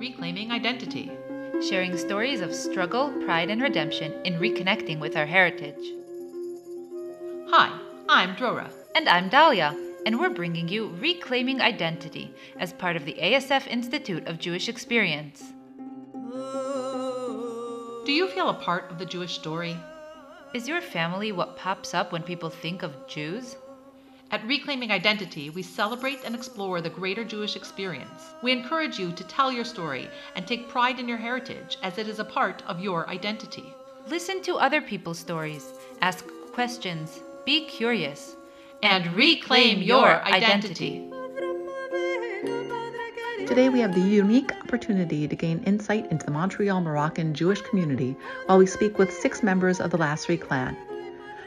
Reclaiming Identity, sharing stories of struggle, pride, and redemption in reconnecting with our heritage. Hi, I'm Drora. And I'm Dahlia, and we're bringing you Reclaiming Identity as part of the ASF Institute of Jewish Experience. Do you feel a part of the Jewish story? Is your family what pops up when people think of Jews? At Reclaiming Identity, we celebrate and explore the greater Jewish experience. We encourage you to tell your story and take pride in your heritage as it is a part of your identity. Listen to other people's stories, ask questions, be curious, and reclaim your identity. Today, we have the unique opportunity to gain insight into the Montreal Moroccan Jewish community while we speak with six members of the Lasry clan.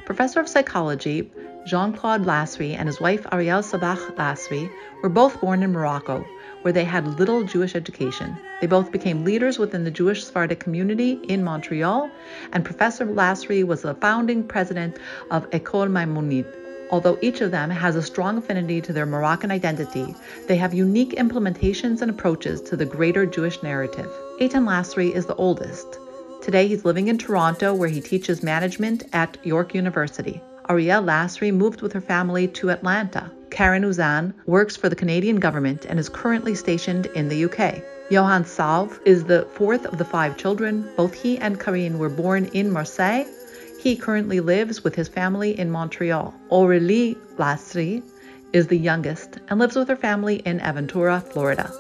Professor of Psychology Jean Claude Lasry and his wife Arielle Sabach Lasry were both born in Morocco, where they had little Jewish education. They both became leaders within the Jewish Sephardic community in Montreal, and Professor Lasry was the founding president of École Maïmonide. Although each of them has a strong affinity to their Moroccan identity, they have unique implementations and approaches to the greater Jewish narrative. Eytan Lasry is the oldest. Today he's living in Toronto where he teaches management at York University. Arielle Lasry moved with her family to Atlanta. Karene Uzan works for the Canadian government and is currently stationed in the UK. Yohan Salve is the fourth of the five children. Both he and Karene were born in Marseille. He currently lives with his family in Montreal. Aurélie Lasry is the youngest and lives with her family in Aventura, Florida.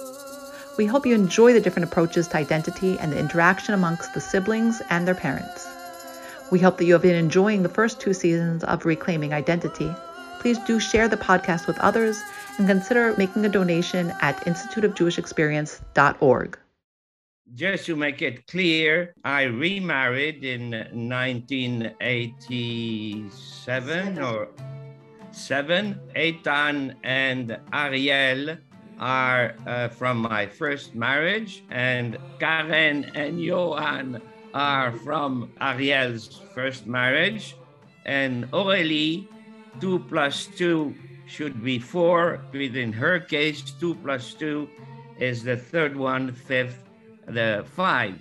We hope you enjoy the different approaches to identity and the interaction amongst the siblings and their parents. We hope that you have been enjoying the first two seasons of Reclaiming Identity. Please do share the podcast with others and consider making a donation at instituteofjewishexperience.org. Just to make it clear, I remarried in 1987 or 7. Eytan and Arielle are uh, from my first marriage, and Karene and Yohan are from Arielle's first marriage, and Aurélie, two plus two should be four. but in her case, two plus two is the third one, fifth, the five.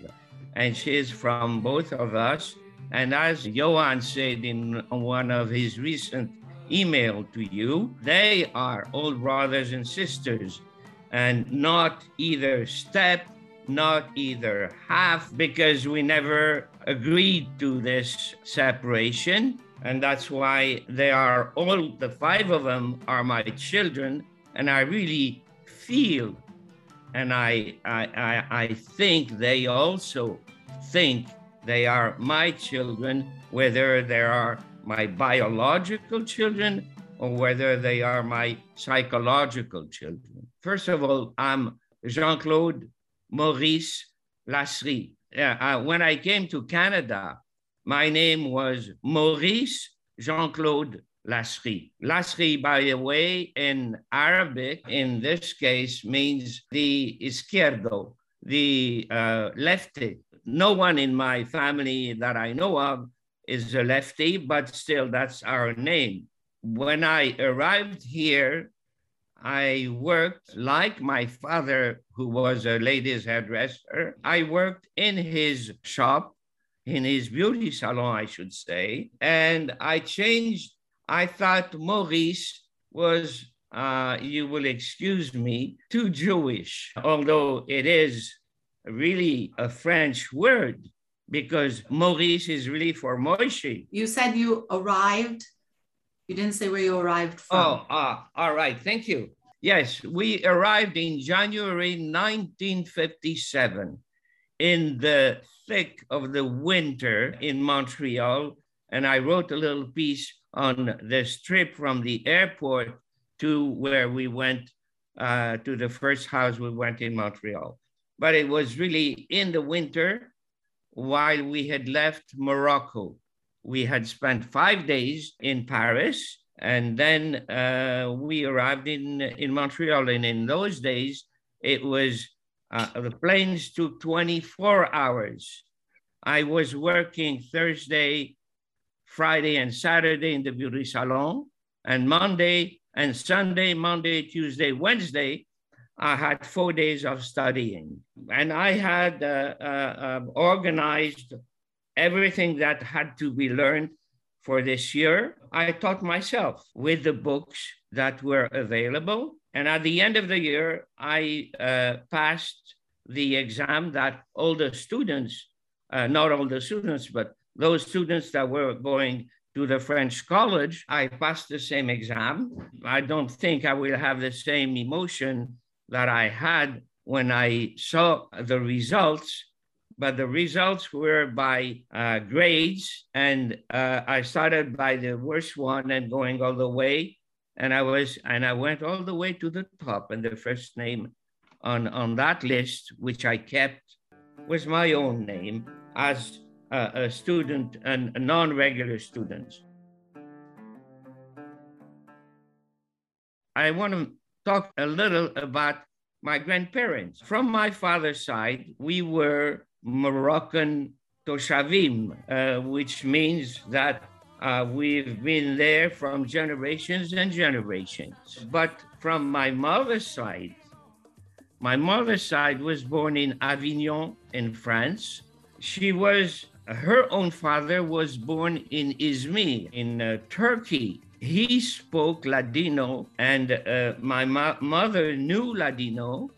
And she is from both of us. And as Yohan said in one of his recent email to you, they are all brothers and sisters and not either step not either half, because we never agreed to this separation. And that's why they are all, the five of them are my children. And I really feel and I, I, I, I think they also think they are my children, whether they are my biological children or whether they are my psychological children. First of all, I'm Jean Claude Maurice. Yeah, uh, when I came to Canada, my name was Maurice Jean Claude Lasry. Lasry, by the way, in Arabic, in this case, means the izquierdo, the uh, lefty. No one in my family that I know of is a lefty, but still, that's our name. When I arrived here, I worked like my father, who was a ladies' hairdresser. I worked in his shop, in his beauty salon, I should say. And I changed. I thought Maurice was, uh, you will excuse me, too Jewish, although it is really a French word because Maurice is really for Moshe. You said you arrived you didn't say where you arrived from. Oh, ah, all right. Thank you. Yes, we arrived in January 1957 in the thick of the winter in Montreal. And I wrote a little piece on this trip from the airport to where we went uh, to the first house we went in Montreal. But it was really in the winter while we had left Morocco we had spent five days in Paris, and then uh, we arrived in, in Montreal. And in those days, it was uh, the planes took 24 hours. I was working Thursday, Friday, and Saturday in the beauty salon, and Monday and Sunday, Monday, Tuesday, Wednesday, I had four days of studying, and I had uh, uh, um, organized everything that had to be learned for this year. I taught myself with the books that were available. And at the end of the year, I uh, passed the exam that all the students, uh, not all the students, but those students that were going to the French college, I passed the same exam. I don't think I will have the same emotion that I had when I saw the results, but the results were by uh, grades, and uh, I started by the worst one and going all the way, and I was and I went all the way to the top, and the first name on on that list, which I kept, was my own name as a, a student and a non-regular student. I want to talk a little about my grandparents. From my father's side, we were Moroccan Toshavim, uh, which means that uh, we've been there from generations and generations. But from my mother's side, my mother's side was born in Avignon in France. She was, her own father was born in Izmir in uh, Turkey he spoke Ladino, and uh, my mo- mother knew Ladino,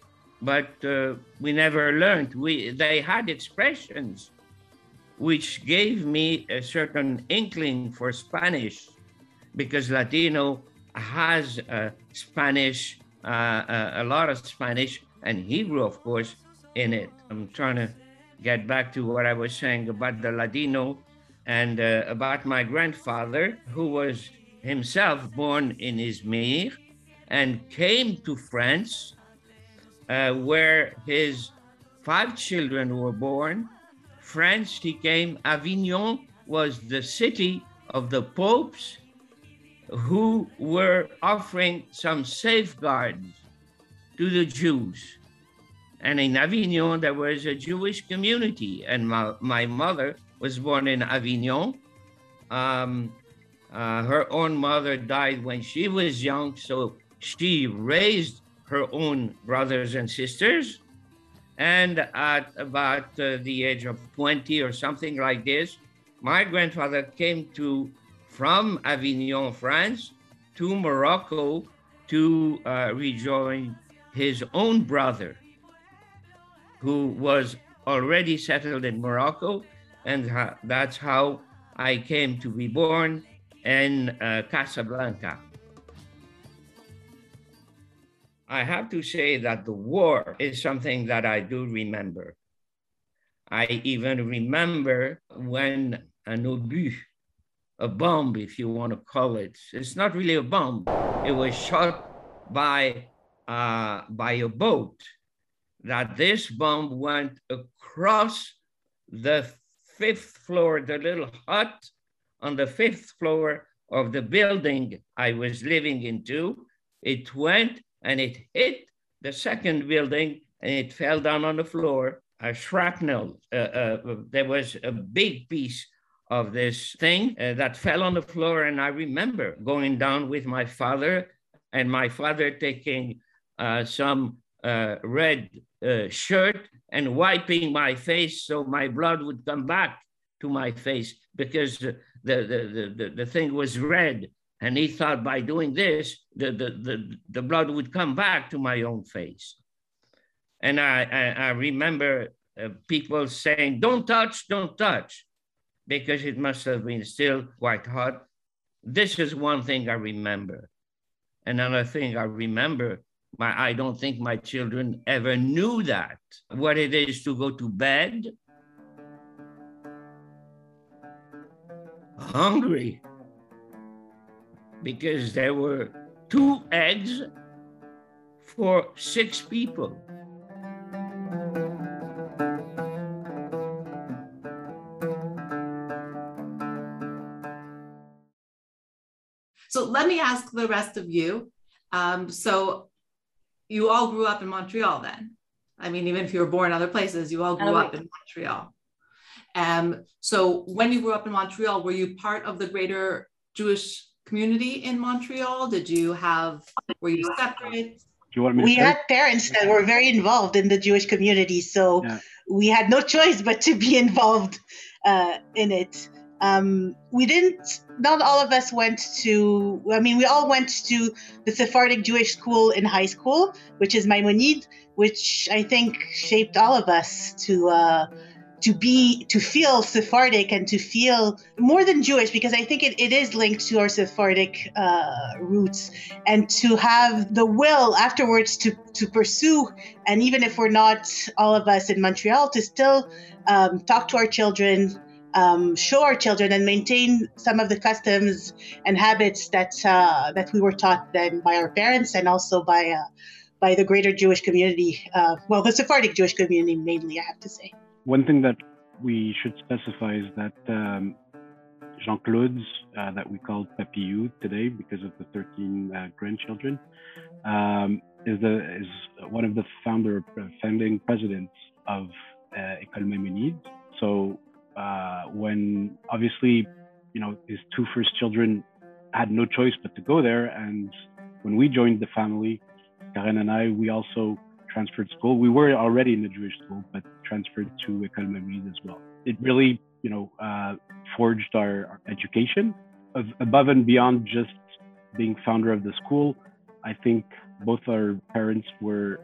but uh, we never learned. We they had expressions which gave me a certain inkling for Spanish, because Ladino has uh, Spanish, uh, uh, a lot of Spanish and Hebrew, of course, in it. I'm trying to get back to what I was saying about the Ladino and uh, about my grandfather, who was himself born in Izmir and came to France, uh, where his five children were born. France, he came, Avignon was the city of the popes who were offering some safeguards to the Jews. And in Avignon, there was a Jewish community, and my, my mother was born in Avignon. Um, uh, her own mother died when she was young, so she raised her own brothers and sisters. And at about uh, the age of 20 or something like this, my grandfather came to from Avignon, France, to Morocco to uh, rejoin his own brother, who was already settled in Morocco. And that's how I came to be born in uh, Casablanca. I have to say that the war is something that I do remember. I even remember when an obus, a bomb, if you want to call it, it's not really a bomb, it was shot by, uh, by a boat, that this bomb went across the fifth floor, the little hut on the fifth floor of the building I was living into. It went and it hit the second building and it fell down on the floor. A shrapnel, uh, uh, there was a big piece of this thing uh, that fell on the floor. And I remember going down with my father and my father taking uh, some uh, red uh, shirt and wiping my face so my blood would come back to my face because the, the, the, the, thing was red. And he thought by doing this, the, the, the, the blood would come back to my own face. And I, I, I remember uh, people saying, don't touch, don't touch, because it must have been still quite hot. This is one thing I remember. Another thing I remember, my, I don't think my children ever knew that, what it is to go to bed hungry because there were two eggs for six people. So let me ask the rest of you. Um, so you all grew up in Montreal then? I mean, even if you were born in other places, you all grew oh, up in Montreal. Um, so when you grew up in Montreal, were you part of the greater Jewish community in Montreal? Did you have, were you separate? you want me we to had parents that were very involved in the Jewish community, so yeah. we had no choice but to be involved uh, in it. Um, we didn't. Not all of us went to. I mean, we all went to the Sephardic Jewish school in high school, which is Maïmonide, which I think shaped all of us to. Uh, to be to feel Sephardic and to feel more than Jewish because I think it, it is linked to our Sephardic uh, roots and to have the will afterwards to to pursue and even if we're not all of us in Montreal to still um, talk to our children um, show our children and maintain some of the customs and habits that uh, that we were taught then by our parents and also by uh, by the greater Jewish community. Uh, well, the Sephardic Jewish community mainly, I have to say. One thing that we should specify is that um, Jean Claude's, uh, that we call Papillou today because of the 13 uh, grandchildren, um, is, the, is one of the founder, founding presidents of uh, École Maïmonide. So uh, when obviously, you know, his two first children had no choice but to go there, and when we joined the family, Karene and I, we also transferred school. We were already in the Jewish school, but transferred to École Maïmonide as well. It really, you know, uh, forged our, our education of, above and beyond just being founder of the school. I think both our parents were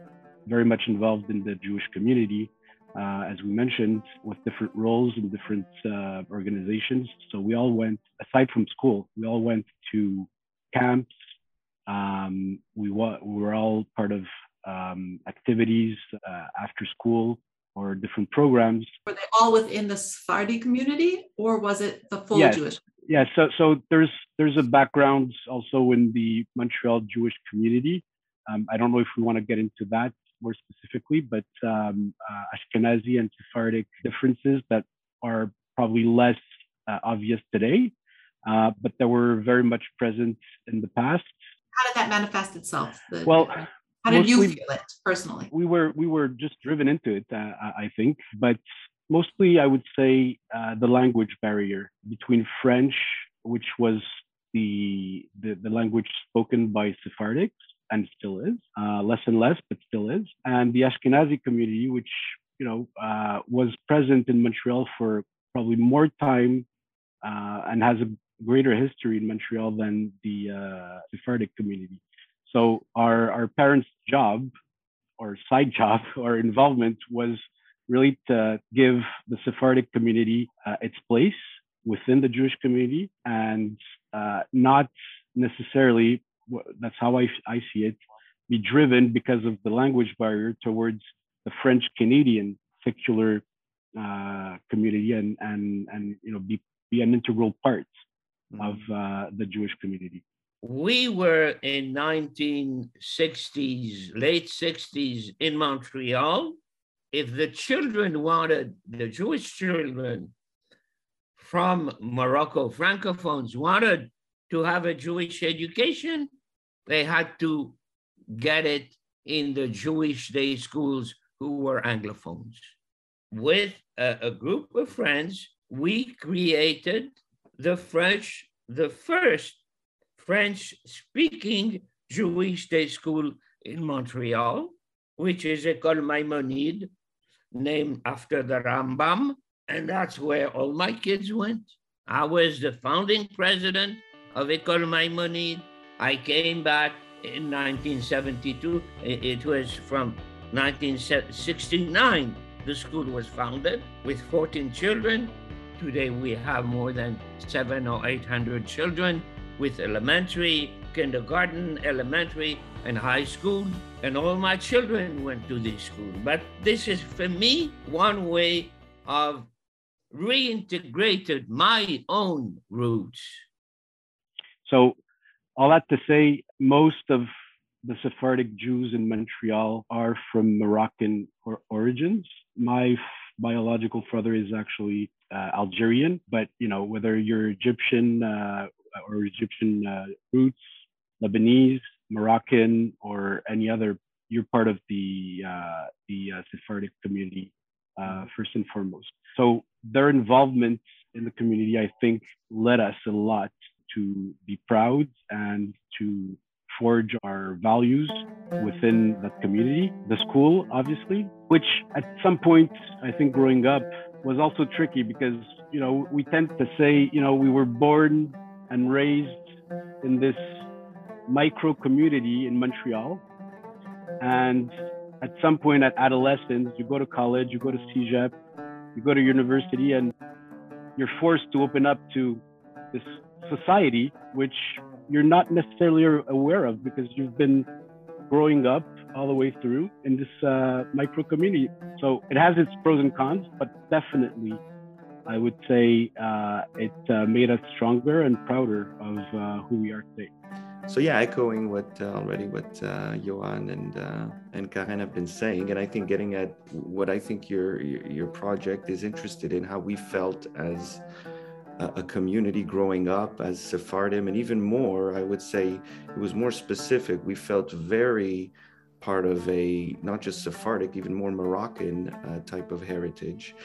very much involved in the Jewish community, uh, as we mentioned, with different roles in different uh, organizations. So we all went, aside from school, we all went to camps. Um, we, wa- we were all part of um, activities uh, after school or different programs. Were they all within the Sephardi community, or was it the full yes. Jewish? Yeah, so so there's there's a background also in the Montreal Jewish community. Um, I don't know if we want to get into that more specifically, but um, uh, Ashkenazi and Sephardic differences that are probably less uh, obvious today, uh, but that were very much present in the past. How did that manifest itself? The, well, how did mostly, you feel it personally? We were we were just driven into it, uh, I think, but mostly I would say uh, the language barrier between French, which was the, the, the language spoken by Sephardics and still is uh, less and less, but still is, and the Ashkenazi community, which you know uh, was present in Montreal for probably more time uh, and has a greater history in Montreal than the uh, Sephardic community. So our, our parents' job or side job or involvement was really to give the Sephardic community uh, its place within the Jewish community and uh, not necessarily, that's how I, I see it, be driven because of the language barrier towards the French Canadian secular uh, community and, and, and you know, be, be an integral part mm-hmm. of uh, the Jewish community we were in 1960s, late 60s in Montreal. If the children wanted, the Jewish children from Morocco, Francophones, wanted to have a Jewish education, they had to get it in the Jewish day schools who were Anglophones. With a, a group of friends, we created the French, the first French speaking Jewish day school in Montreal, which is École Maïmonide, named after the Rambam. And that's where all my kids went. I was the founding president of École Maïmonide. I came back in 1972. It was from 1969 the school was founded with 14 children. Today we have more than seven or 800 children with elementary, kindergarten, elementary, and high school. And all my children went to this school. But this is, for me, one way of reintegrated my own roots. So, all that to say, most of the Sephardic Jews in Montreal are from Moroccan or origins. My biological father is actually uh, Algerian, but you know whether you're Egyptian, uh, or Egyptian uh, roots, Lebanese, Moroccan, or any other, you're part of the uh, the uh, Sephardic community uh, first and foremost. So their involvement in the community, I think, led us a lot to be proud and to forge our values within that community. The school, obviously, which at some point, I think growing up was also tricky because, you know, we tend to say, you know, we were born and raised in this micro community in Montreal. And at some point at adolescence, you go to college, you go to CEGEP, you go to university, and you're forced to open up to this society, which you're not necessarily aware of because you've been growing up all the way through in this uh, micro community. So it has its pros and cons, but definitely, I would say uh, it uh, made us stronger and prouder of uh, who we are today. So yeah, echoing what uh, already what uh, Yohan and and Karene have been saying, and I think getting at what I think your your project is interested in, how we felt as a community growing up as Sephardim, and even more, I would say it was more specific. We felt very part of a not just Sephardic, even more Moroccan uh, type of heritage.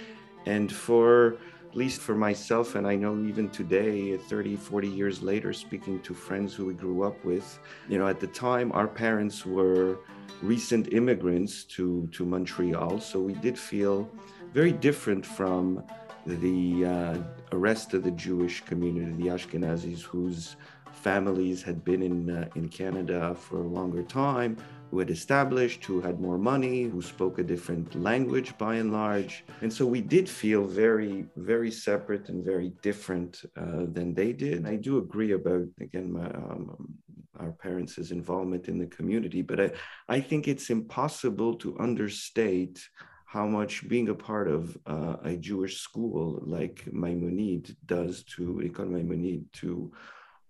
And for at least for myself, and I know even today, 30, 40 years later, speaking to friends who we grew up with, you know, at the time, our parents were recent immigrants to, to Montreal. So we did feel very different from the uh, rest of the Jewish community, the Ashkenazis, whose families had been in, uh, in Canada for a longer time, who had established, who had more money, who spoke a different language by and large. And so we did feel very, very separate and very different uh, than they did. And I do agree about, again, my, um, our parents' involvement in the community, but I, I think it's impossible to understate how much being a part of uh, a Jewish school like Maïmonide does to École Maïmonide to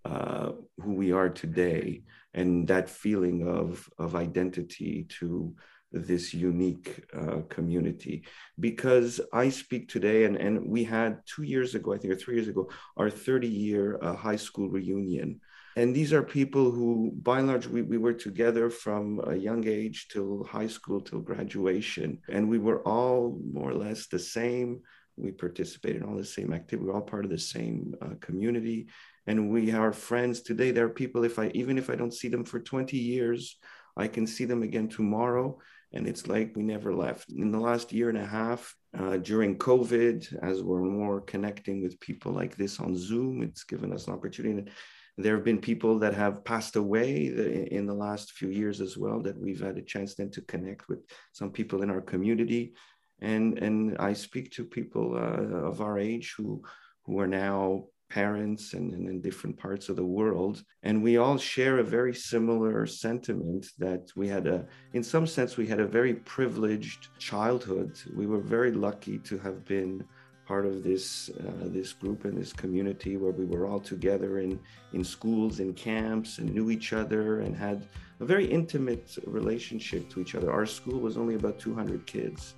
uh, who we are today, and that feeling of of identity to this unique uh, community. Because I speak today, and and we had two years ago, I think, or three years ago, our 30 year uh, high school reunion. And these are people who by and large we, we were together from a young age till high school till graduation. And we were all more or less the same. We participated in all the same activity. We are all part of the same uh, community and we are friends today. There are people if i even if i don't see them for 20 years i can see them again tomorrow. And it's like we never left. In the last year and a half uh, during covid as we're more connecting with people like this on zoom it's given us an opportunity. There have been people that have passed away in the last few years as well that we've had a chance then to connect with some people in our community. And, and I speak to people uh, of our age who, who are now parents and, and, in different parts of the world. And we all share a very similar sentiment that we had a, in some sense, we had a very privileged childhood. We were very lucky to have been part of this uh, this group and this community where we were all together in in schools in camps and knew each other and had a very intimate relationship to each other our school was only about 200 kids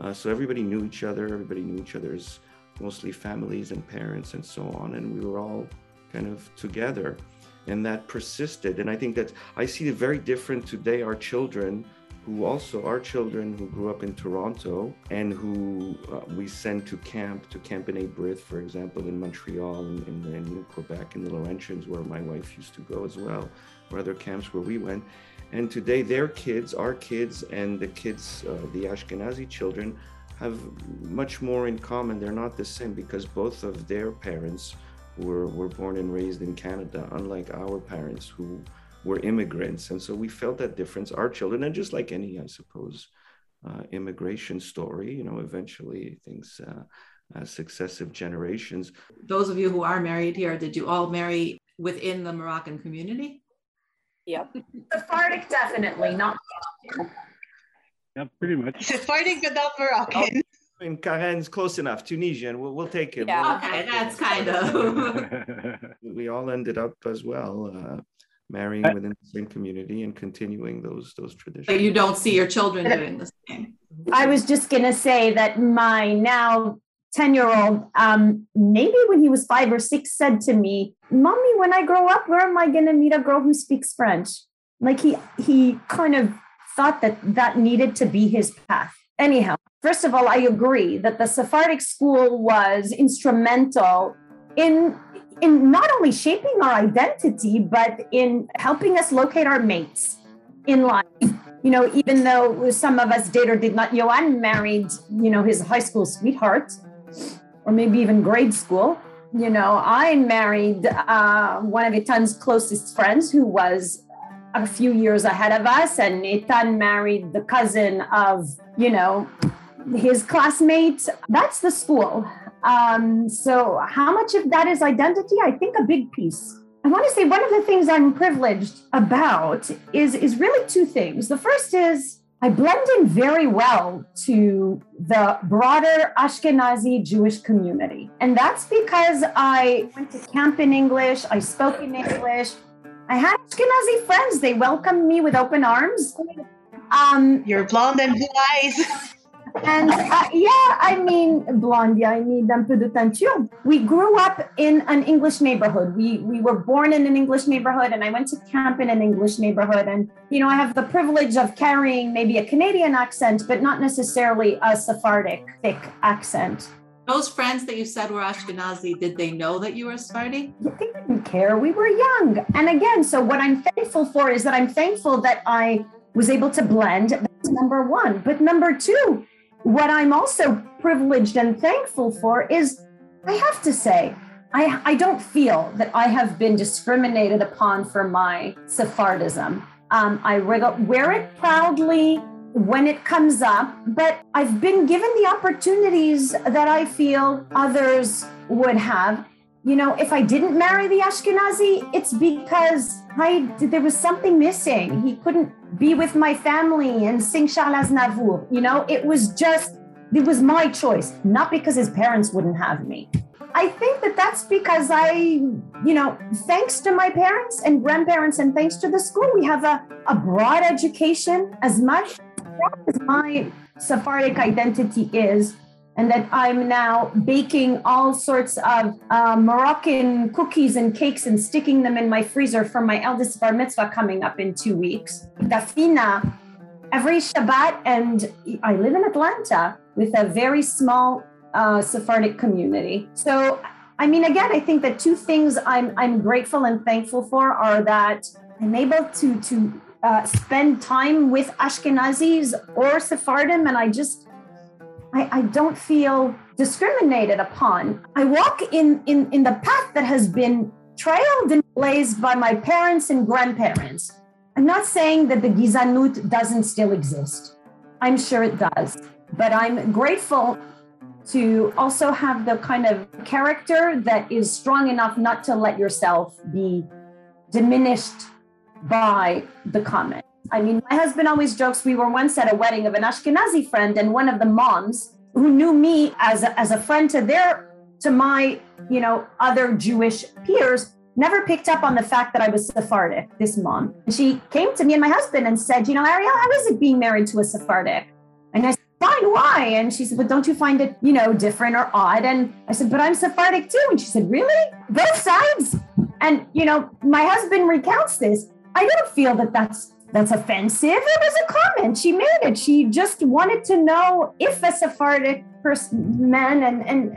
uh, so everybody knew each other everybody knew each other's mostly families and parents and so on and we were all kind of together and that persisted and i think that i see it very different today our children who also are children who grew up in Toronto and who uh, we send to camp, to Camp B'nai B'rith, for example, in Montreal and in, in, in, Quebec, in the Laurentians, where my wife used to go as well, or other camps where we went. And today, their kids, our kids, and the kids, uh, the Ashkenazi children, have much more in common. They're not the same because both of their parents were, were born and raised in Canada, unlike our parents who were immigrants. And so we felt that difference. Our children, and just like any, I suppose, uh, immigration story, you know, eventually things, uh, uh, successive generations. Those of you who are married here, did you all marry within the Moroccan community? Yep. Sephardic, definitely, not. Yeah, pretty much. Sephardic, but not Moroccan. I mean, Karene's close enough. Tunisian, we'll, we'll take it. Yeah, we'll, okay, that's kind of. we all ended up as well uh, marrying within the same community and continuing those those traditions. But you don't see your children doing the same. I was just gonna say that my now 10 year old, um, maybe when he was five or six, said to me, Mommy, when I grow up, where am I gonna meet a girl who speaks French? Like he he kind of thought that that needed to be his path. Anyhow, first of all, I agree that the Sephardic school was instrumental in in not only shaping our identity, but in helping us locate our mates in life. You know, even though some of us did or did not, Yohan married, you know, his high school sweetheart, or maybe even grade school. You know, I married uh, one of Eytan's closest friends who was a few years ahead of us, and Eytan married the cousin of, you know, his classmate. That's the school. Um, so, how much of that is identity? I think a big piece. I want to say one of the things I'm privileged about is, is really two things. The first is I blend in very well to the broader Ashkenazi Jewish community. And that's because I went to camp in English, I spoke in English, I had Ashkenazi friends. They welcomed me with open arms. Um, You're blonde and blue eyes. and uh, yeah, I mean, blonde, Yeah, I need un peu de teinture. We grew up in an English neighborhood. We we were born in an English neighborhood, and I went to camp in an English neighborhood. And you know, I have the privilege of carrying maybe a Canadian accent, but not necessarily a Sephardic thick accent. Those friends that you said were Ashkenazi, did they know that you were Sephardi? They didn't care. We were young. And again, so what I'm thankful for is that I'm thankful that I was able to blend. That's number one. But number two, what I'm also privileged and thankful for is I have to say, I, I don't feel that I have been discriminated upon for my Sephardism. Um, I wear it proudly when it comes up, but I've been given the opportunities that I feel others would have. You know, if I didn't marry the Ashkenazi, it's because I there was something missing. He couldn't be with my family and sing Charles Aznavour. You know, it was just, it was my choice, not because his parents wouldn't have me. I think that that's because I, you know, thanks to my parents and grandparents and thanks to the school, we have a, a broad education as much as my Sephardic identity is and that I'm now baking all sorts of uh, Moroccan cookies and cakes and sticking them in my freezer for my eldest bar mitzvah coming up in two weeks. Dafina, every Shabbat, and I live in Atlanta with a very small uh, Sephardic community. So, I mean, again, I think that two things I'm I'm grateful and thankful for are that I'm able to to uh, spend time with Ashkenazis or Sephardim, and I just I, I don't feel discriminated upon. I walk in, in, in the path that has been trailed and blazed by my parents and grandparents. I'm not saying that the Gizanut doesn't still exist. I'm sure it does. But I'm grateful to also have the kind of character that is strong enough not to let yourself be diminished by the comment. I mean, my husband always jokes we were once at a wedding of an Ashkenazi friend, and one of the moms who knew me as a, as a friend to their to my you know other Jewish peers never picked up on the fact that I was Sephardic. This mom, she came to me and my husband and said, you know, Arielle, how is it being married to a Sephardic? And I said, fine, why? And she said, but don't you find it you know different or odd? And I said, but I'm Sephardic too. And she said, really? Both sides? And you know, my husband recounts this. I don't feel that that's that's offensive. It was a comment. She made it. She just wanted to know if a Sephardic person, man and and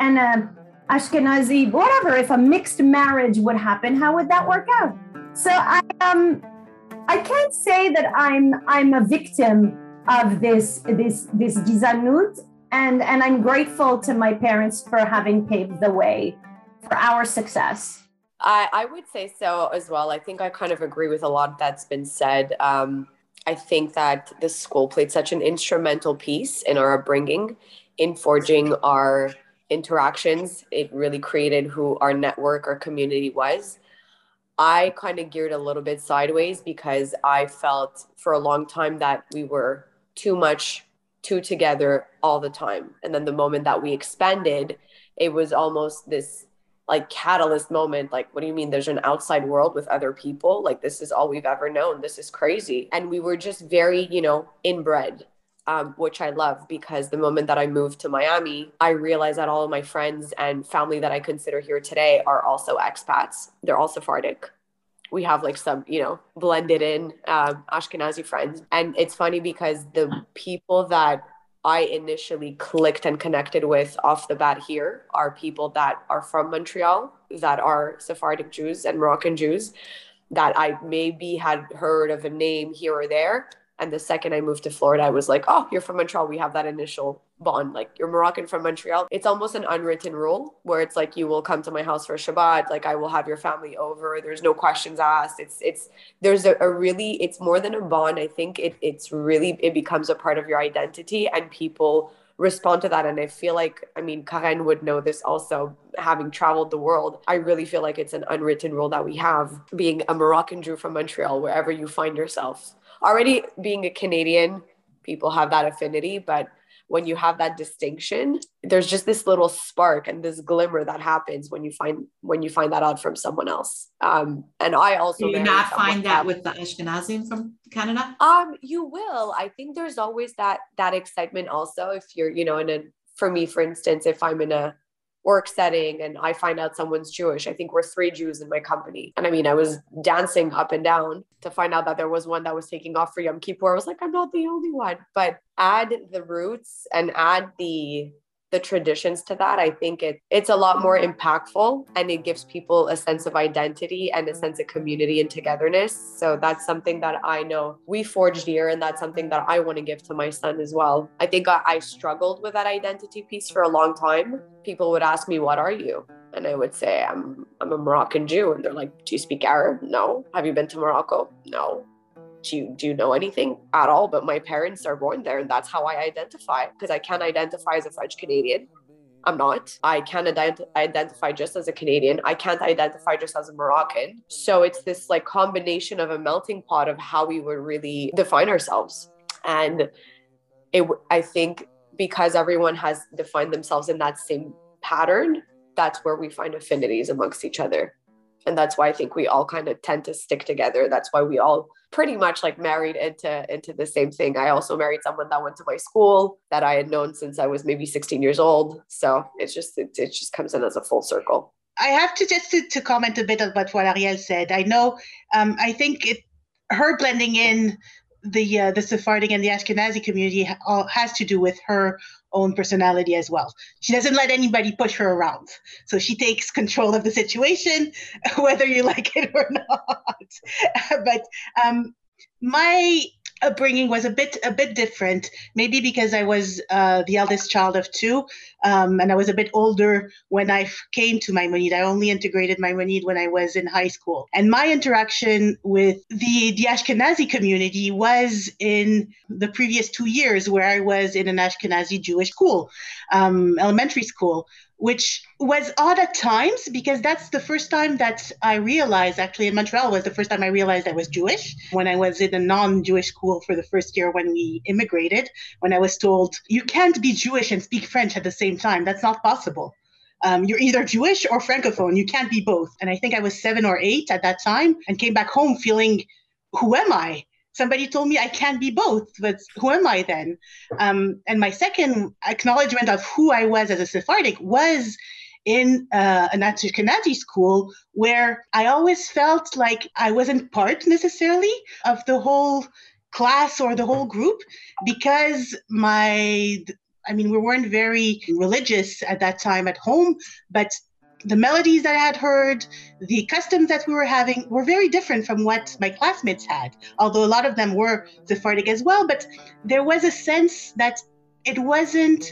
and a Ashkenazi, whatever, if a mixed marriage would happen, how would that work out? So I um I can't say that I'm I'm a victim of this this this gizanut, and and I'm grateful to my parents for having paved the way for our success. I, I would say so as well. I think I kind of agree with a lot that's been said. Um, I think that the school played such an instrumental piece in our upbringing, in forging our interactions. It really created who our network, our community was. I kind of geared a little bit sideways because I felt for a long time that we were too much, too together all the time. And then the moment that we expanded, it was almost this like catalyst moment like what do you mean there's an outside world with other people like this is all we've ever known this is crazy and we were just very you know inbred um, which I love because the moment that I moved to Miami, I realized that all of my friends and family that I consider here today are also expats. They're all Sephardic. We have like some, you know, blended in um, Ashkenazi friends. And it's funny because the people that I initially clicked and connected with off the bat here are people that are from Montreal, that are Sephardic Jews and Moroccan Jews, that I maybe had heard of a name here or there. And the second I moved to Florida, I was like, oh, you're from Montreal. We have that initial bond. Like you're Moroccan from Montreal. It's almost an unwritten rule where it's like you will come to my house for Shabbat. Like I will have your family over. There's no questions asked. It's it's there's a, a really it's more than a bond. I think it it's really it becomes a part of your identity and people respond to that. And I feel like, I mean, Karene would know this also, having traveled the world. I really feel like it's an unwritten rule that we have being a Moroccan Jew from Montreal, wherever you find yourself. Already being a Canadian, people have that affinity, but when you have that distinction there's just this little spark and this glimmer that happens when you find when you find that out from someone else. Um and i also do you not find that, that with the ashkenazim from canada? Um you will. I think there's always that that excitement also if you're you know in a for me for instance if i'm in a work setting and I find out someone's Jewish. I think we're three Jews in my company. And I mean, I was dancing up and down to find out that there was one that was taking off for Yom Kippur. I was like, I'm not the only one. But add the roots and add the the traditions to that, I think it it's a lot more mm-hmm. impactful and it gives people a sense of identity and a sense of community and togetherness. So that's something that I know we forged here and that's something that I want to give to my son as well. I think I, I struggled with that identity piece for a long time. People would ask me, What are you? And I would say, I'm I'm a Moroccan Jew. And they're like, Do you speak Arab? No. Have you been to Morocco? No do you, do you know anything at all? But my parents are born there, and that's how I identify because I can't identify as a French Canadian. I'm not. I can't ident- identify just as a Canadian. I can't identify just as a Moroccan. So it's this like combination of a melting pot of how we would really define ourselves. And it, I think because everyone has defined themselves in that same pattern, that's where we find affinities amongst each other. And that's why I think we all kind of tend to stick together. That's why we all pretty much like married into into the same thing. I also married someone that went to my school that I had known since I was maybe 16 years old. So it's just it, it just comes in as a full circle. I have to just to, to comment a bit about what Arielle said. I know um, I think it her blending in the uh, the Sephardic and the Ashkenazi community ha- has to do with her own personality as well. She doesn't let anybody push her around. So she takes control of the situation, whether you like it or not. but um, my upbringing was a bit a bit different. Maybe because I was uh, the eldest child of two, um, and I was a bit older when I came to my Maimonides. I only integrated my Maimonides when I was in high school, and my interaction with the the Ashkenazi community was in the previous two years, where I was in an Ashkenazi Jewish school, um, elementary school, which was odd at times because that's the first time that I realized actually in Montreal was the first time I realized I was Jewish. When I was in a non-Jewish school for the first year when we immigrated when I was told you can't be Jewish and speak French at the same time. That's not possible. Um, you're either Jewish or Francophone. You can't be both. And I think I was seven or eight at that time and came back home feeling who am I somebody told me I can't be both, but who am I then? Um, and my second acknowledgement of who I was as a Sephardic was in uh, an Ashkenazi school where I always felt like I wasn't part necessarily of the whole class or the whole group because my I mean, we weren't very religious at that time at home, but the melodies that I had heard, the customs that we were having were very different from what my classmates had, although a lot of them were Sephardic as well. But there was a sense that it wasn't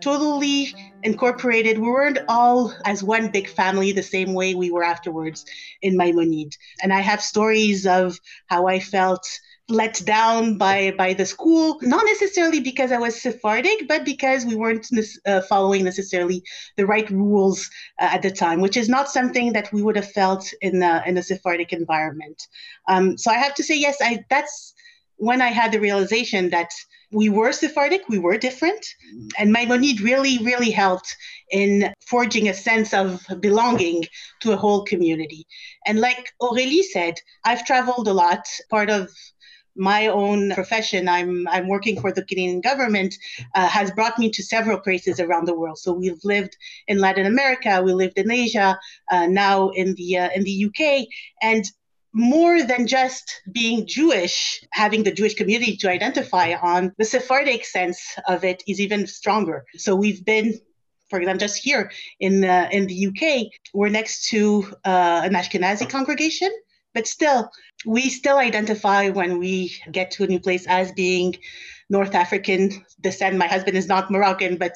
totally incorporated. We weren't all as one big family the same way we were afterwards in Maimonides. And I have stories of how I felt let down by by the school not necessarily because i was sephardic but because we weren't uh, following necessarily the right rules uh, at the time which is not something that we would have felt in a, in a sephardic environment. Um, so i have to say yes i that's when i had the realization that we were sephardic we were different and maimonides really really helped in forging a sense of belonging to a whole community. And like aurélie said i've traveled a lot. Part of my own profession, I'm I'm working for the Canadian government, uh, has brought me to several places around the world. So we've lived in Latin America, we lived in Asia, uh, now in the uh, in the UK, and more than just being Jewish, having the Jewish community to identify on, the Sephardic sense of it is even stronger. So we've been for example, just here in the, in the UK, we're next to uh, an Ashkenazi congregation, but still, we still identify when we get to a new place as being North African descent. My husband is not Moroccan, but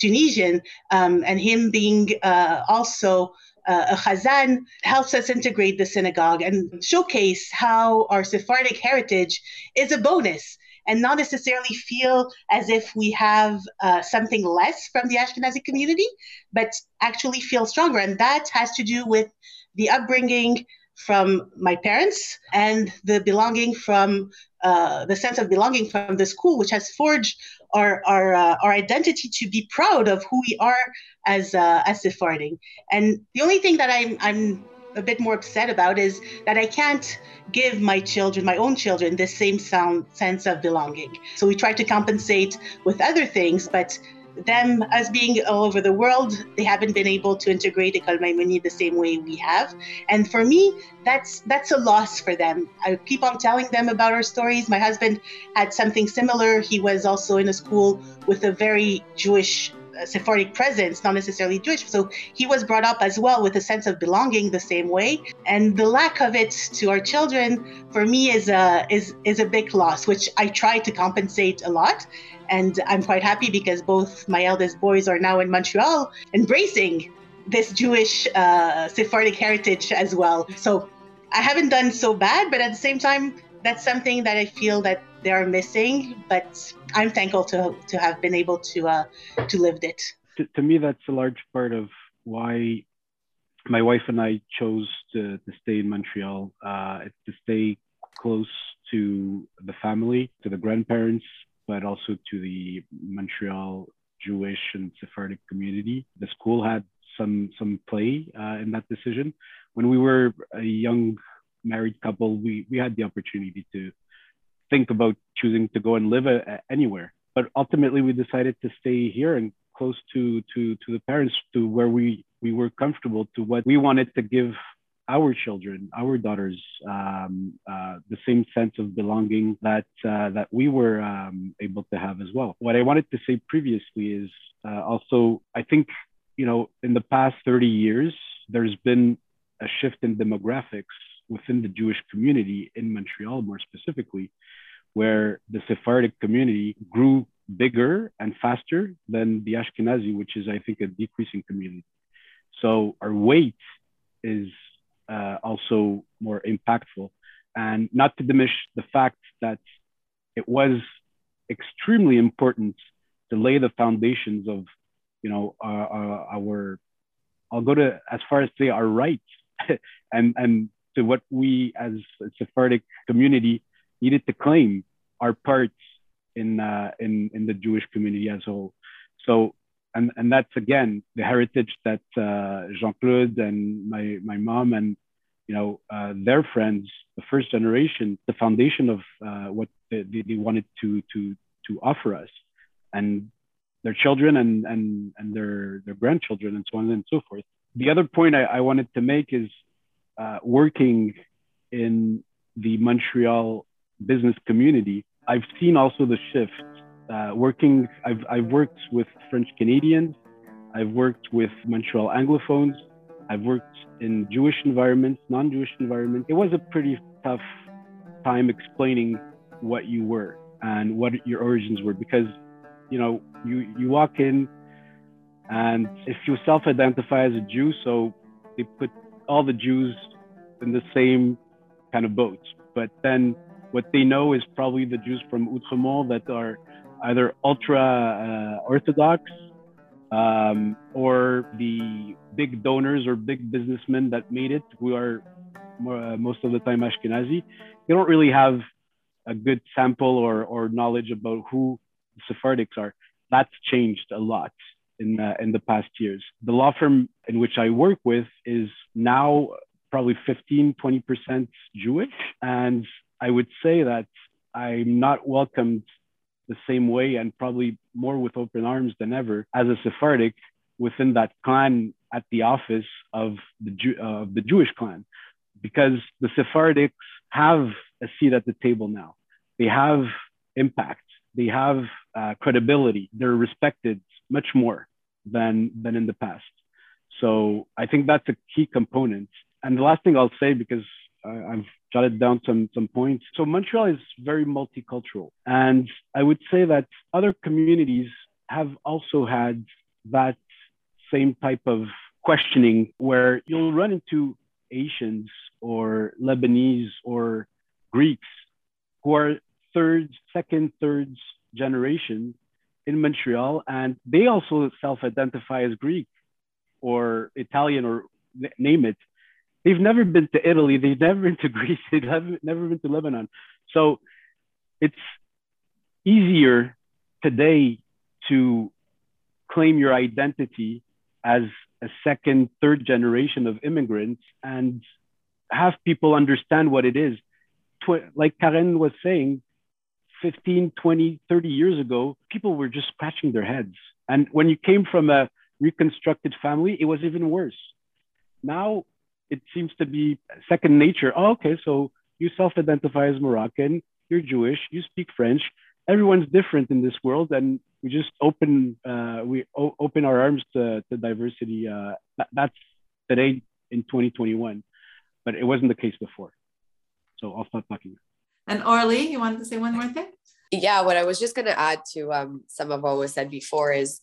Tunisian, um, and him being uh, also uh, a Chazan helps us integrate the synagogue and showcase how our Sephardic heritage is a bonus and not necessarily feel as if we have uh, something less from the Ashkenazi community, but actually feel stronger. And that has to do with the upbringing from my parents and the belonging from uh, the sense of belonging from the school, which has forged our our, uh, our identity to be proud of who we are as uh, as Sephardim. And the only thing that I'm I'm a bit more upset about is that I can't give my children, my own children, the same sound sense of belonging. So we try to compensate with other things, but them as being all over the world, they haven't been able to integrate École Maïmonide the same way we have. And for me, that's that's a loss for them. I keep on telling them about our stories. My husband had something similar. He was also in a school with a very Jewish uh, Sephardic presence, not necessarily Jewish. So he was brought up as well with a sense of belonging the same way. And the lack of it to our children, for me, is a is is a big loss, which I try to compensate a lot. And I'm quite happy because both my eldest boys are now in Montreal, embracing this Jewish uh, Sephardic heritage as well. So I haven't done so bad, but at the same time, that's something that I feel that they are missing. But I'm thankful to to have been able to uh, to live it. To, to me, that's a large part of why my wife and I chose to, to stay in Montreal. Uh, to stay close to the family, to the grandparents, but also to the Montreal Jewish and Sephardic community. The school had some some play uh, in that decision. When we were a young married couple, we we had the opportunity to think about choosing to go and live a, a, anywhere. But ultimately, we decided to stay here and close to to to the parents, to where we we were comfortable, to what we wanted to give our children, our daughters, um, uh, the same sense of belonging that uh, that we were um, able to have as well. What I wanted to say previously is uh, also, I think, you know, in the past 30 years, there's been a shift in demographics within the Jewish community in Montreal, more specifically, where the Sephardic community grew bigger and faster than the Ashkenazi, which is, I think, a decreasing community. So our weight is uh, also more impactful. And not to diminish the fact that it was extremely important to lay the foundations of, you know, our, our, our I'll go to as far as say our rights and, and to what we as a Sephardic community needed to claim our parts in uh, in in the Jewish community as a whole. So and and that's again the heritage that uh, Jean Claude and my my mom and you know uh, their friends, the first generation, the foundation of uh, what they, they wanted to to to offer us, and their children and and and their their grandchildren and so on and so forth. The other point I, I wanted to make is uh, working in the Montreal business community, I've seen also the shift. Uh, working, I've, I've worked with French Canadians, I've worked with Montreal Anglophones, I've worked in Jewish environments, non Jewish environments. It was a pretty tough time explaining what you were and what your origins were because, you know, you, you walk in and if you self identify as a Jew, so they put all the Jews in the same kind of boat. But then what they know is probably the Jews from Outremont that are either ultra uh, Orthodox um, or the big donors or big businessmen that made it, who are more, uh, most of the time Ashkenazi. They don't really have a good sample or, or knowledge about who the Sephardics are. That's changed a lot in, uh, in the past years. The law firm in which I work with is now probably 15, 20% Jewish. And I would say that I'm not welcomed the same way and probably more with open arms than ever as a Sephardic within that clan at the office of the, Jew, uh, the Jewish clan. because the Sephardics have a seat at the table now. They have impact. They have uh, credibility. They're respected much more than than in the past. So I think that's a key component. And the last thing I'll say, because I've jotted down some some points. So Montreal is very multicultural, and I would say that other communities have also had that same type of questioning where you'll run into Asians or Lebanese or Greeks who are third, second, third generation in Montreal, and they also self-identify as Greek or Italian or name it. They've never been to Italy. They've never been to Greece. They've never been to Lebanon. So it's easier today to claim your identity as a second, third generation of immigrants and have people understand what it is. Like Karene was saying, 15, 20, 30 years ago, people were just scratching their heads. And when you came from a reconstructed family, it was even worse. Now it seems to be second nature. Oh, okay, so you self identify as Moroccan, you're Jewish, you speak French. Everyone's different in this world, and we just open uh, we o- open our arms to, to diversity. Uh, that, that's today in 2021, but it wasn't the case before. So I'll stop talking. And Orly, you wanted to say one more thing? Yeah, what I was just going to add to um, some of what was said before is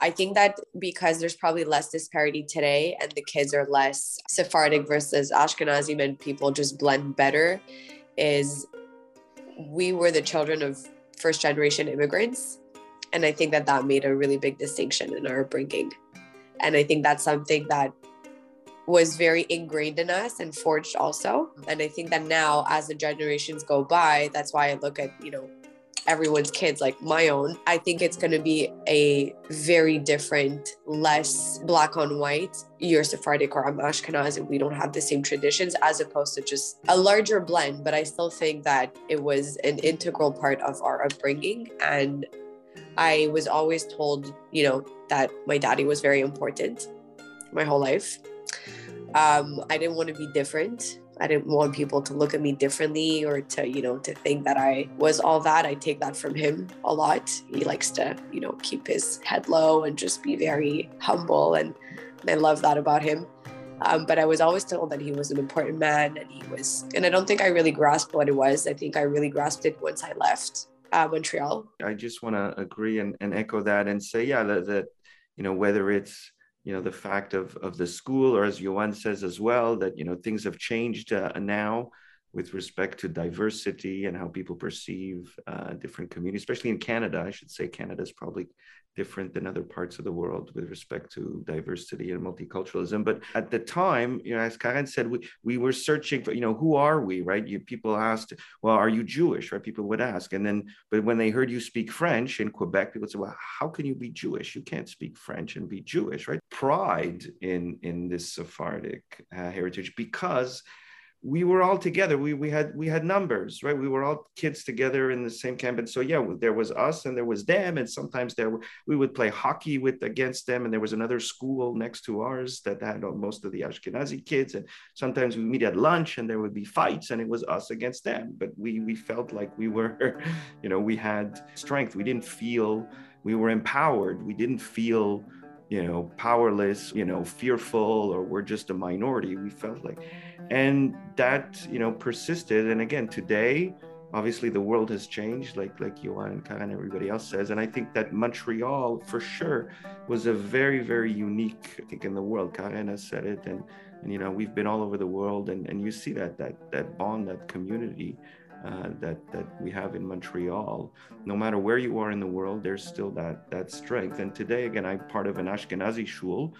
I think that because there's probably less disparity today and the kids are less Sephardic versus Ashkenazi and people just blend better, is we were the children of first generation immigrants. And I think that that made a really big distinction in our upbringing. And I think that's something that was very ingrained in us and forged also. And I think that now, as the generations go by, that's why I look at, you know, everyone's kids, like my own, I think it's going to be a very different, less black on white. You're Sephardic or I'm Ashkenaz, we don't have the same traditions, as opposed to just a larger blend. But I still think that it was an integral part of our upbringing. And I was always told, you know, that my daddy was very important my whole life um, I didn't want to be different. I didn't want people to look at me differently or to, you know, to think that I was all that. I take that from him a lot. He likes to, you know, keep his head low and just be very humble. And I love that about him. Um, but I was always told that he was an important man and he was, and I don't think I really grasped what it was. I think I really grasped it once I left uh, Montreal. I just want to agree and, and echo that and say, yeah, that, that, you know, whether it's, you know the fact of of the school or as Yohan says as well that you know things have changed uh, now with respect to diversity and how people perceive uh, different communities especially in Canada. I should say Canada is probably different than other parts of the world with respect to diversity and multiculturalism. But at the time, you know, as Karene said, we, we were searching for, you know, who are we, right? You people asked, well, are you Jewish, right? People would ask. And then, but when they heard you speak French in Quebec, people said, well, how can you be Jewish? You can't speak French and be Jewish, right? Pride in, in this Sephardic uh, heritage because we were all together. We we had we had numbers, right? We were all kids together in the same camp, and so yeah, there was us and there was them, and sometimes there were, we would play hockey with against them, and there was another school next to ours that had most of the Ashkenazi kids, and sometimes we meet at lunch, and there would be fights, and it was us against them. But we we felt like we were, you know, we had strength. We didn't feel we were empowered. We didn't feel you know, powerless, you know, fearful, or we're just a minority. We felt like, and that, you know, persisted. And again, today, obviously the world has changed, like like Yohan and Karene, everybody else says. And I think that Montreal, for sure, was a very, very unique, I think, in the world. Karene has said it, and and you know, we've been all over the world, and and you see that that that bond, that community uh, that that we have in Montreal. No matter where you are in the world, there's still that that strength. And today, again, I'm part of an Ashkenazi shul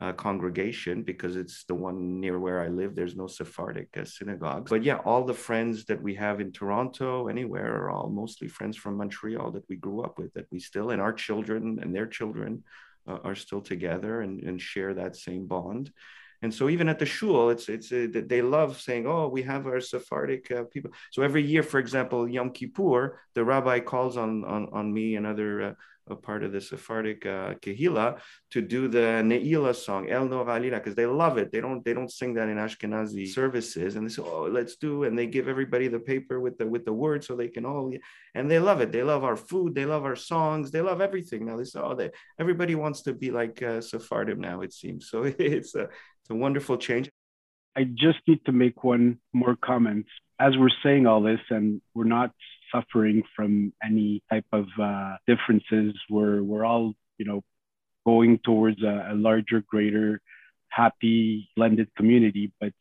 uh, congregation because it's the one near where I live. There's no Sephardic uh. But yeah, all the friends that we have in Toronto, anywhere, are all mostly friends from Montreal that we grew up with, that we still, and our children and their children uh, are still together and, and share that same bond. And so even at the shul, it's it's uh, they love saying, "Oh, we have our Sephardic uh, people." So every year, for example, Yom Kippur, the rabbi calls on on on me and other uh, a part of the Sephardic uh, Kehila to do the Ne'ilah song El Nora Alila because they love it. They don't they don't sing that in Ashkenazi services, and they say, "Oh, let's do," and they give everybody the paper with the with the words so they can all, and they love it. They love our food, they love our songs, they love everything. Now they say, "Oh, they, everybody wants to be like uh, Sephardim now." It seems so. It's a it's a wonderful change. I just need to make one more comment. As we're saying all this, and we're not suffering from any type of uh, differences. We're we're all you know going towards a, a larger, greater, happy, blended community. But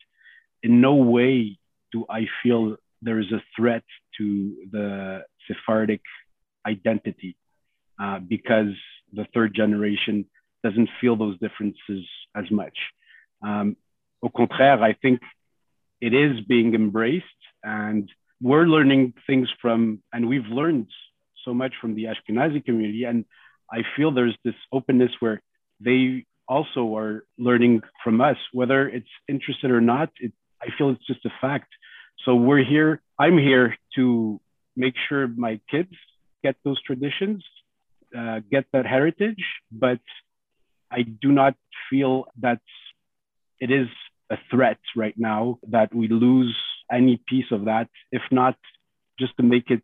in no way do I feel there is a threat to the Sephardic identity uh, because the third generation doesn't feel those differences as much. Um, au contraire, I think it is being embraced and we're learning things from, and we've learned so much from the Ashkenazi community. And I feel there's this openness where they also are learning from us, whether it's interested or not. It, I feel it's just a fact. So we're here. I'm here to make sure my kids get those traditions, uh, get that heritage, but I do not feel that it is a threat right now that we lose any piece of that, if not just to make it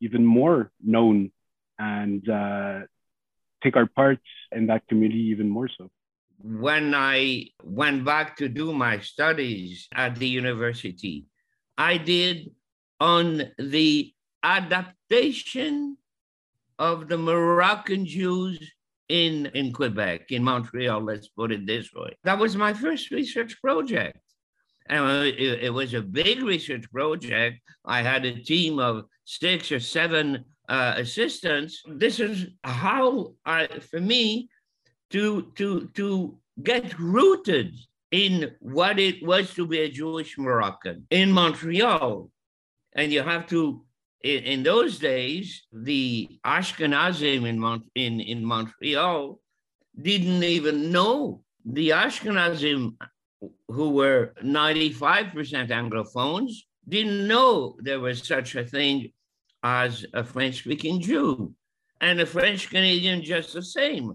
even more known and uh, take our part in that community even more so. When I went back to do my studies at the university, I did on the adaptation of the Moroccan Jews in, in Quebec, in Montreal, let's put it this way. That was my first research project. And it, it was a big research project. I had a team of six or seven uh, assistants. This is how I, for me, to to to get rooted in what it was to be a Jewish Moroccan in Montreal, and you have to. In, in those days, the Ashkenazim in, Mont, in, in Montreal didn't even know the Ashkenazim who were 95% Anglophones didn't know there was such a thing as a French speaking Jew. And a French Canadian just the same.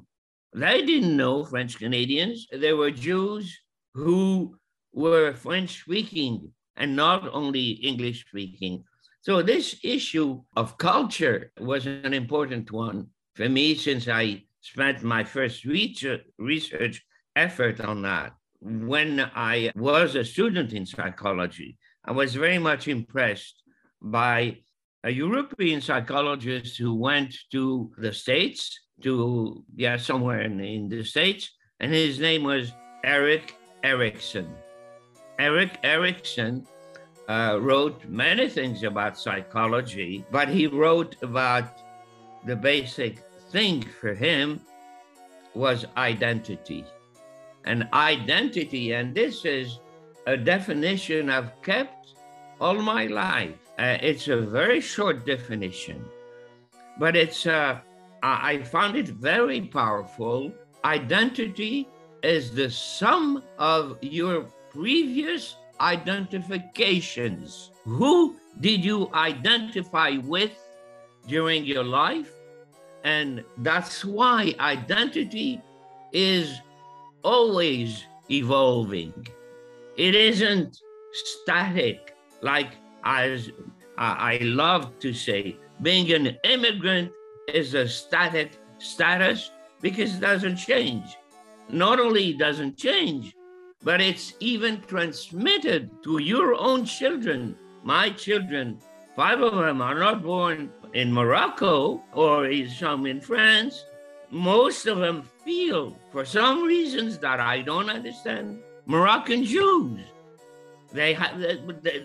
They didn't know French Canadians. There were Jews who were French speaking and not only English speaking. So, this issue of culture was an important one for me since I spent my first research effort on that when I was a student in psychology, I was very much impressed by a European psychologist who went to the States, to, yeah, somewhere in, in the States, and his name was Erik Erikson. Erik Erikson uh, wrote many things about psychology, but he wrote about the basic thing for him was identity And identity. And this is a definition I've kept all my life. Uh, it's a very short definition, but it's uh, I found it very powerful. Identity is the sum of your previous identifications. Who did you identify with during your life? And that's why identity is always evolving. It isn't static, like as I love to say, being an immigrant is a static status because it doesn't change. Not only doesn't change, but it's even transmitted to your own children. My children, five of them are not born in Morocco or some in France. Most of them feel, for some reasons that I don't understand, Moroccan Jews. They have,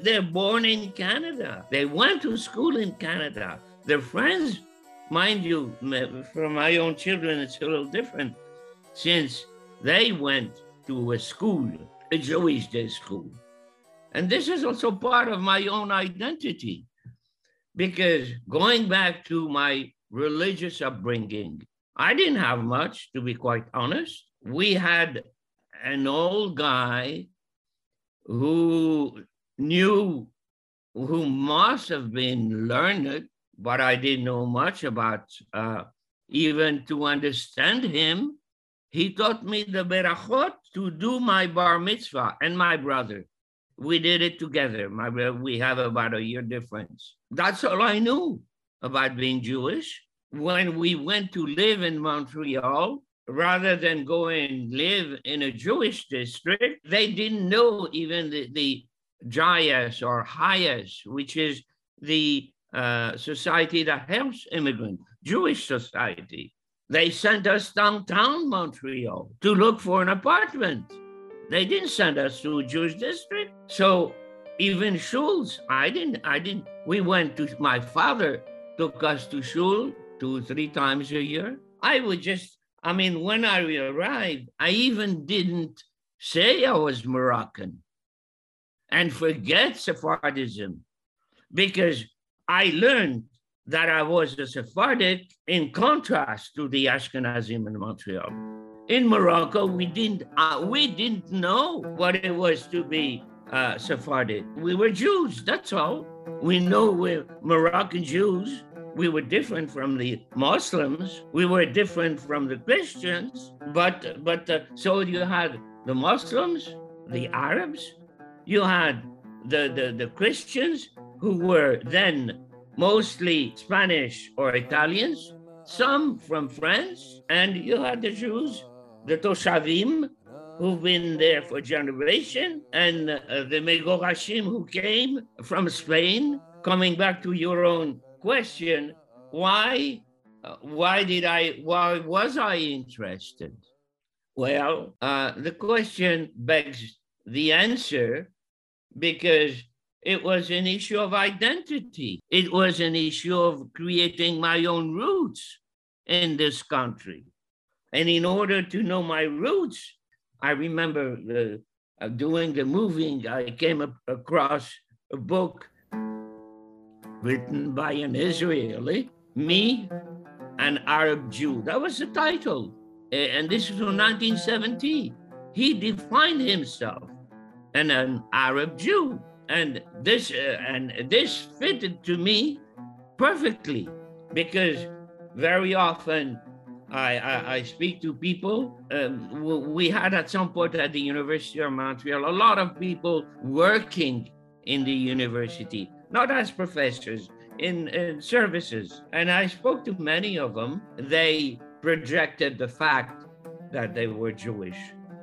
they're born in Canada. They went to school in Canada. Their friends, mind you, for my own children, it's a little different since they went to a school, a Jewish day school. And this is also part of my own identity because going back to my religious upbringing, I didn't have much, to be quite honest. We had an old guy who knew, who must have been learned, but I didn't know much about uh, even to understand him. He taught me the berachot to do my bar mitzvah and my brother. We did it together. My we have about a year difference. That's all I knew about being Jewish. When we went to live in Montreal, rather than go and live in a Jewish district, they didn't know even the, the JIAS or HIAS, which is the uh, society that helps immigrant, Jewish society. They sent us downtown Montreal to look for an apartment. They didn't send us to a Jewish district. So even shuls, I didn't, I didn't, we went to, my father took us to shul two, three times a year. I would just, I mean, when I arrived, I even didn't say I was Moroccan and forget Sephardism because I learned that I was a Sephardic in contrast to the Ashkenazim in Montreal. In Morocco, we didn't uh, we didn't know what it was to be uh, Sephardic. We were Jews. That's all. We know we're Moroccan Jews. We were different from the Muslims. We were different from the Christians. But but uh, so you had the Muslims, the Arabs, you had the, the, the Christians who were then mostly Spanish or Italians, some from France, and you had the Jews, the Toshavim, who've been there for generation, and uh, the Megorashim who came from Spain. Coming back to your own question, why, uh, why did I, why was I interested? Well, uh, the question begs the answer because it was an issue of identity. It was an issue of creating my own roots in this country. And in order to know my roots, I remember the, uh, doing the moving, I came up across a book written by an Israeli, Me, an Arab Jew. That was the title. And this was in 1970. He defined himself as an Arab Jew. And this uh, and this fitted to me perfectly because very often I, I, I speak to people. Um, we had at some point at the University of Montreal a lot of people working in the university, not as professors, in, in services. And I spoke to many of them. They projected the fact that they were Jewish.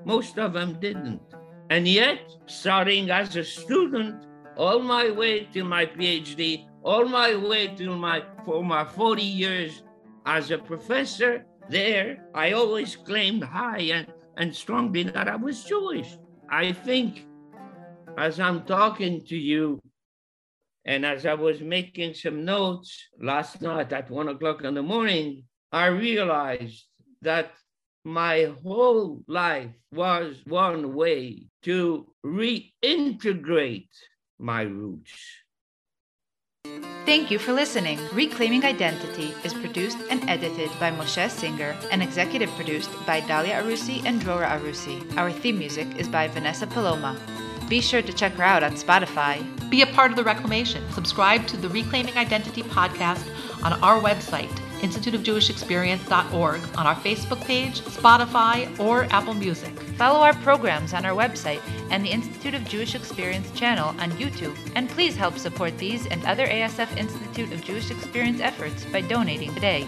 Most of them didn't. And yet, starting as a student, all my way to my PhD, all my way to my for my 40 years as a professor there, I always claimed high and, and strongly that I was Jewish. I think as I'm talking to you, and as I was making some notes last night at one o'clock in the morning, I realized that my whole life was one way to reintegrate my roots. Thank you for listening. Reclaiming Identity is produced and edited by Moshe Singer and executive produced by Dalia Arusi and Drora Arusi. Our theme music is by Vanessa Paloma. Be sure to check her out on Spotify. Be a part of the reclamation. Subscribe to the Reclaiming Identity podcast on our website instituteofjewishexperience.org on our Facebook page, Spotify, or Apple Music. Follow our programs on our website and the Institute of Jewish Experience channel on YouTube. And please help support these and other ASF Institute of Jewish Experience efforts by donating today.